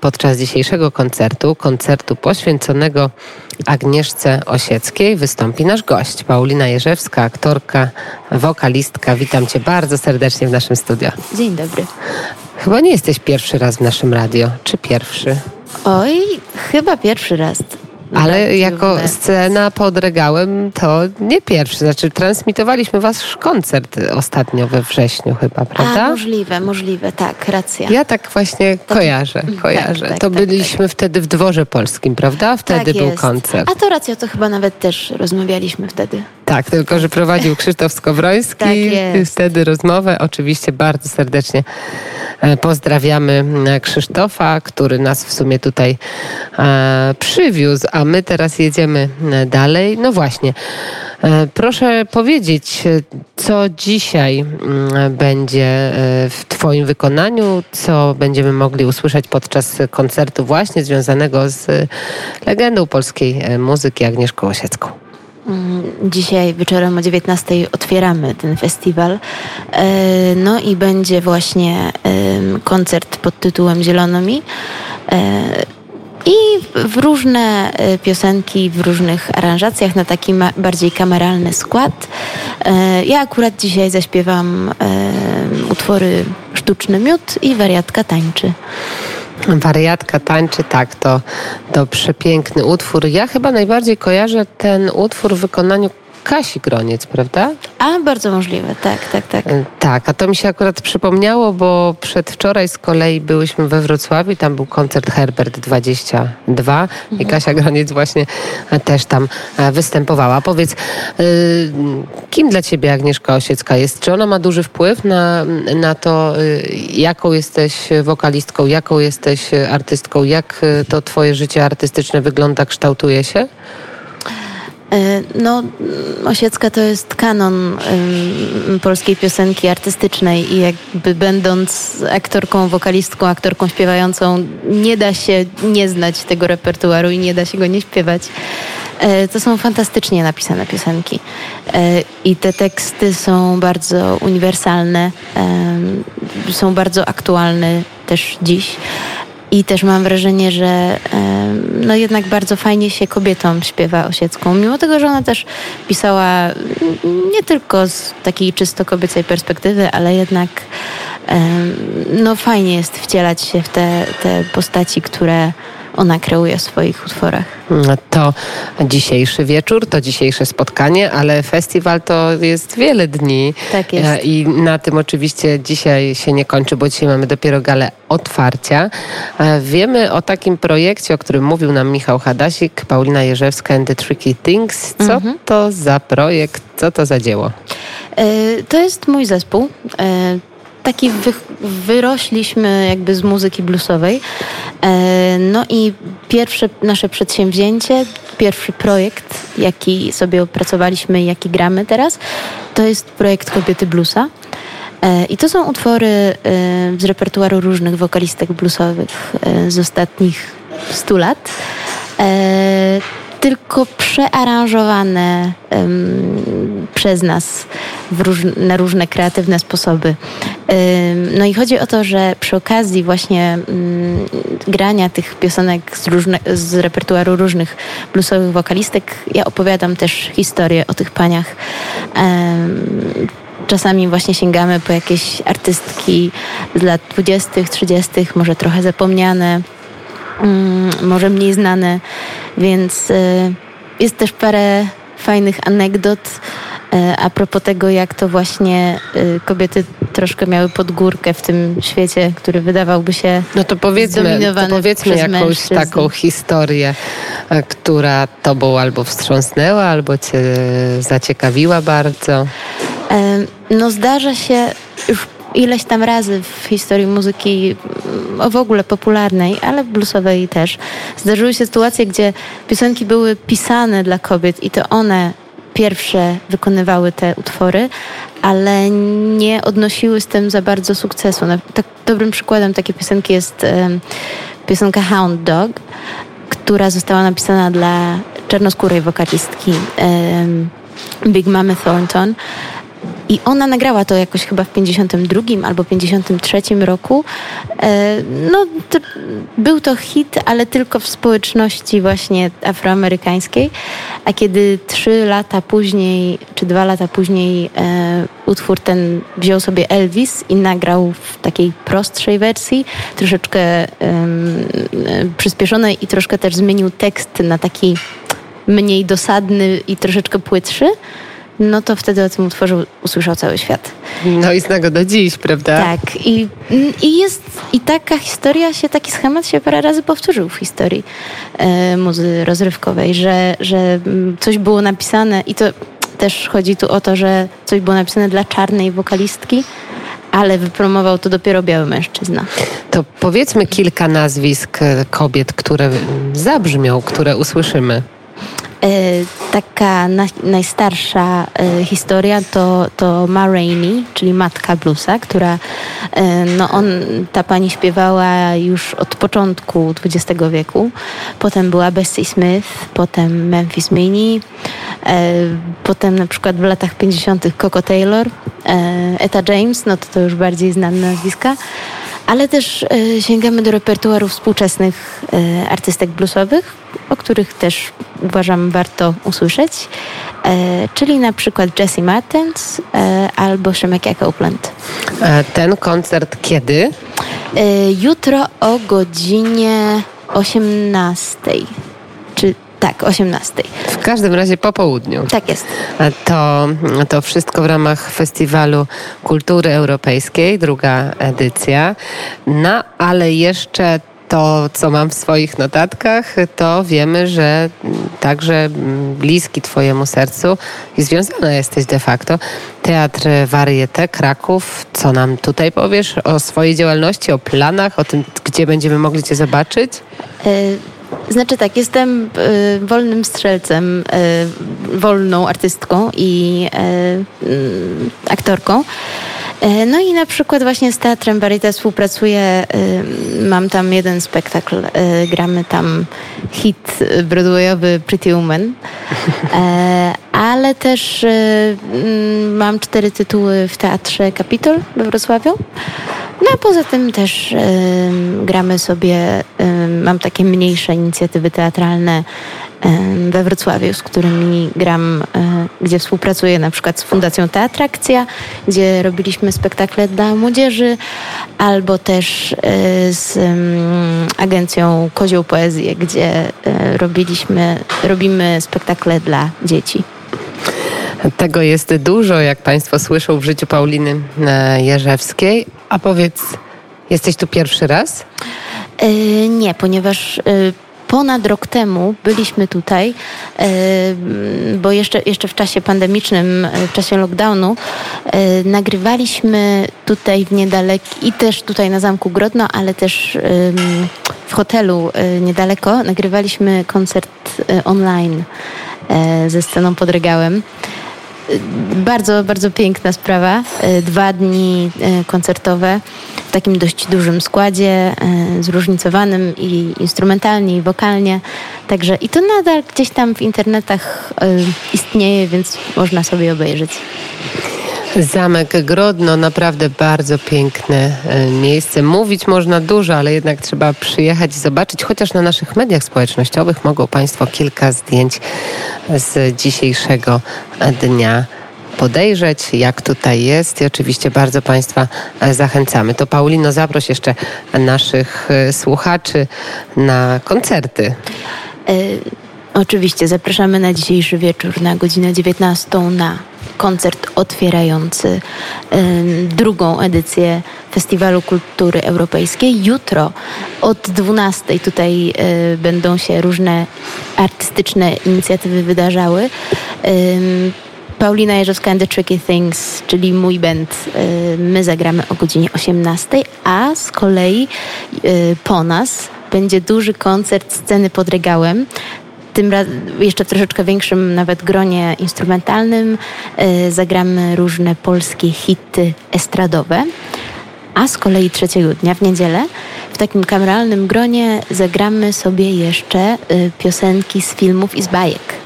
Podczas dzisiejszego koncertu, koncertu poświęconego Agnieszce Osieckiej, wystąpi nasz gość, Paulina Jerzewska, aktorka, wokalistka. Witam Cię bardzo serdecznie w naszym studio. Dzień dobry. Chyba nie jesteś pierwszy raz w naszym radio, czy pierwszy? Oj, chyba pierwszy raz. Ale jako scena pod regałem to nie pierwszy. Znaczy, transmitowaliśmy wasz koncert ostatnio we wrześniu chyba, prawda? A, możliwe, możliwe, tak, racja. Ja tak właśnie to, kojarzę, mhm, kojarzę. Tak, tak, to tak, byliśmy tak. wtedy w dworze polskim, prawda? Wtedy tak był koncert. A to racja, to chyba nawet też rozmawialiśmy wtedy. Tak, tylko że prowadził Krzysztof Skowroński. tak jest. Wtedy rozmowę. Oczywiście bardzo serdecznie e, pozdrawiamy e, Krzysztofa, który nas w sumie tutaj e, przywiózł, a my teraz jedziemy dalej. No właśnie. Proszę powiedzieć, co dzisiaj mm, będzie w Twoim wykonaniu, co będziemy mogli usłyszeć podczas koncertu właśnie związanego z legendą polskiej muzyki Agnieszką Osiecką. Dzisiaj wieczorem o 19 otwieramy ten festiwal. E, no i będzie właśnie koncert pod tytułem Zielonomi. E, I w różne e, piosenki, w różnych aranżacjach, na taki bardziej kameralny skład. Ja akurat dzisiaj zaśpiewam utwory Sztuczny Miód i Wariatka Tańczy. Wariatka tańczy, tak, to, to przepiękny utwór. Ja chyba najbardziej kojarzę ten utwór w wykonaniu Kasi Groniec, prawda? A, bardzo możliwe, tak, tak, tak. E, tak, a to mi się akurat przypomniało, bo przedwczoraj z kolei byłyśmy we Wrocławiu tam był koncert Herbert 22 mhm. i Kasia Groniec właśnie e, też tam e, występowała. Powiedz, kim dla ciebie Agnieszka Osiecka jest? Czy ona ma duży wpływ na, na to, jaką jesteś wokalistką, jaką jesteś artystką, jak to twoje życie artystyczne wygląda, kształtuje się? E, no, Osiecka to jest kanon polskiej piosenki artystycznej i jakby będąc aktorką, wokalistką, aktorką śpiewającą, nie da się nie znać tego repertuaru i nie da się go nie śpiewać. E, to są fantastycznie napisane piosenki e, i te teksty są bardzo uniwersalne, są bardzo aktualne też dziś. I też mam wrażenie, że no jednak bardzo fajnie się kobietom śpiewa Osiecką, mimo tego, że ona też pisała nie tylko z takiej czysto kobiecej perspektywy, ale jednak no fajnie jest wcielać się w te, te postaci, które ona kreuje w swoich utworach. To dzisiejszy wieczór, to dzisiejsze spotkanie, ale festiwal to jest wiele dni. Tak jest. E, I na tym oczywiście dzisiaj się nie kończy, bo dzisiaj mamy dopiero galę otwarcia. E, wiemy o takim projekcie, o którym mówił nam Michał Hadasik, Paulina Jerzewska and the Tricky Things. Co mhm. to za projekt, co to za dzieło? E, to jest mój zespół taki wy, wyrośliśmy jakby z muzyki bluesowej. E, no i pierwsze nasze przedsięwzięcie, pierwszy projekt, jaki sobie opracowaliśmy, jaki gramy teraz, to jest projekt Kobiety Bluesa. E, I to są utwory e, z repertuaru różnych wokalistek bluesowych z ostatnich 100 lat tylko przearanżowane um, przez nas róż, na różne kreatywne sposoby. Um, no i chodzi o to, że przy okazji właśnie um, grania tych piosenek z, różne, z repertuaru różnych bluesowych wokalistek, ja opowiadam też historię o tych paniach czasami właśnie sięgamy po jakieś artystki z lat 20., 30., może trochę zapomniane, Mm, może mniej znane, więc y, jest też parę fajnych anegdot y, a propos tego, jak to właśnie y, kobiety troszkę miały podgórkę w tym świecie, który wydawałby się No to powiedzmy, to powiedzmy jakąś mężczyzn. taką historię, e, która tobą albo wstrząsnęła, albo cię zaciekawiła bardzo. No zdarza się już ileś tam razy w historii muzyki mm, w ogóle popularnej, ale bluesowej też. Zdarzyły się sytuacje, gdzie piosenki były pisane dla kobiet i to one pierwsze wykonywały te utwory, ale nie odnosiły z tym za bardzo sukcesu. Tak dobrym przykładem takiej piosenki jest piosenka Hound Dog, która została napisana dla czarnoskórej wokalistki Big Mamy Thornton I ona nagrała to jakoś chyba w 52 albo 53 roku. E, no, to, był to hit, ale tylko w społeczności właśnie afroamerykańskiej. A kiedy trzy lata później, czy dwa lata później e, utwór ten wziął sobie Elvis i nagrał w takiej prostszej wersji, troszeczkę um, przyspieszonej i troszkę też zmienił tekst na taki mniej dosadny i troszeczkę płytszy, no to wtedy o tym utworze usłyszał cały świat. No i zna go do dziś, prawda? Tak. I, i jest, i taka historia się, taki schemat się parę razy powtórzył w historii e, muzy rozrywkowej, że, że coś było napisane i to też chodzi tu o to, że coś było napisane dla czarnej wokalistki, ale wypromował to dopiero biały mężczyzna. To powiedzmy kilka nazwisk e, kobiet, które zabrzmią, które usłyszymy. E, taka na, najstarsza e, historia to, to Ma Rainey, czyli matka bluesa, która e, no on, ta pani śpiewała już od początku XX wieku. Potem była Bessie Smith, potem Memphis Minnie, potem na przykład w latach 50. Coco Taylor, Etta James, no to to już bardziej znane nazwiska ale też sięgamy do repertuaru współczesnych artystek bluesowych, o których też uważam warto usłyszeć, e, czyli na przykład Jesse Martins e, albo Shemekia Copeland. Ten koncert kiedy? E, jutro o godzinie 18. Czy tak, 18. W każdym razie po południu. Tak jest. To, to wszystko w ramach Festiwalu Kultury Europejskiej, druga edycja. No, ale jeszcze to, co mam w swoich notatkach, to wiemy, że także bliski Twojemu sercu i związana jesteś de facto. Teatr Varieté Kraków. Co nam tutaj powiesz o swojej działalności, o planach, o tym, gdzie będziemy mogli Cię zobaczyć? E, znaczy tak, jestem y, wolnym strzelcem, y, wolną artystką i y, aktorką. E, no i na przykład właśnie z Teatrem Barita współpracuję. E, mam tam jeden spektakl. E, gramy tam hit broadwayowy Pretty Woman. Ale też mam cztery tytuły w Teatrze Capitol we Wrocławiu. No a poza tym też gramy sobie, mam takie mniejsze inicjatywy teatralne we Wrocławiu, z którymi gram, e, gdzie współpracuję na przykład z Fundacją Teatrakcja, gdzie robiliśmy spektakle dla młodzieży, albo też e, z agencją Kozioł Poezję, gdzie e, robiliśmy, robimy spektakle dla dzieci. Tego jest dużo, jak Państwo słyszą w życiu Pauliny Jerzewskiej. A powiedz, jesteś tu pierwszy raz? Nie, ponieważ ponad rok temu byliśmy tutaj, e, bo jeszcze, jeszcze w czasie pandemicznym, e, w czasie lockdownu, e, nagrywaliśmy tutaj w niedaleko i też tutaj na Zamku Grodno, ale też w hotelu niedaleko nagrywaliśmy koncert online ze sceną pod regałem. Bardzo, bardzo piękna sprawa. Dwa dni koncertowe w takim dość dużym składzie, e, zróżnicowanym i instrumentalnie, i wokalnie. Także i to nadal gdzieś tam w internetach e, istnieje, więc można sobie obejrzeć. Zamek Grodno, naprawdę bardzo piękne e, miejsce. Mówić można dużo, ale jednak trzeba przyjechać i zobaczyć, chociaż na naszych mediach społecznościowych mogą Państwo kilka zdjęć z dzisiejszego dnia podejrzeć, jak tutaj jest i oczywiście bardzo Państwa e, zachęcamy. To Paulino, zaproś jeszcze naszych e, słuchaczy na koncerty. Oczywiście zapraszamy na dzisiejszy wieczór na godzinę 19 na koncert otwierający y, drugą edycję Festiwalu Kultury Europejskiej. Jutro od 12 tutaj y, będą się różne artystyczne inicjatywy wydarzały. Y, Paulina Jerzowska and the Tricky Things, czyli mój band, my zagramy o godzinie 18, a z kolei po nas będzie duży koncert sceny pod regałem tym jeszcze w troszeczkę większym nawet gronie instrumentalnym y, zagramy różne polskie hity estradowe. A z kolei trzeciego dnia, w niedzielę, w takim kameralnym gronie zagramy sobie jeszcze piosenki z filmów i z bajek.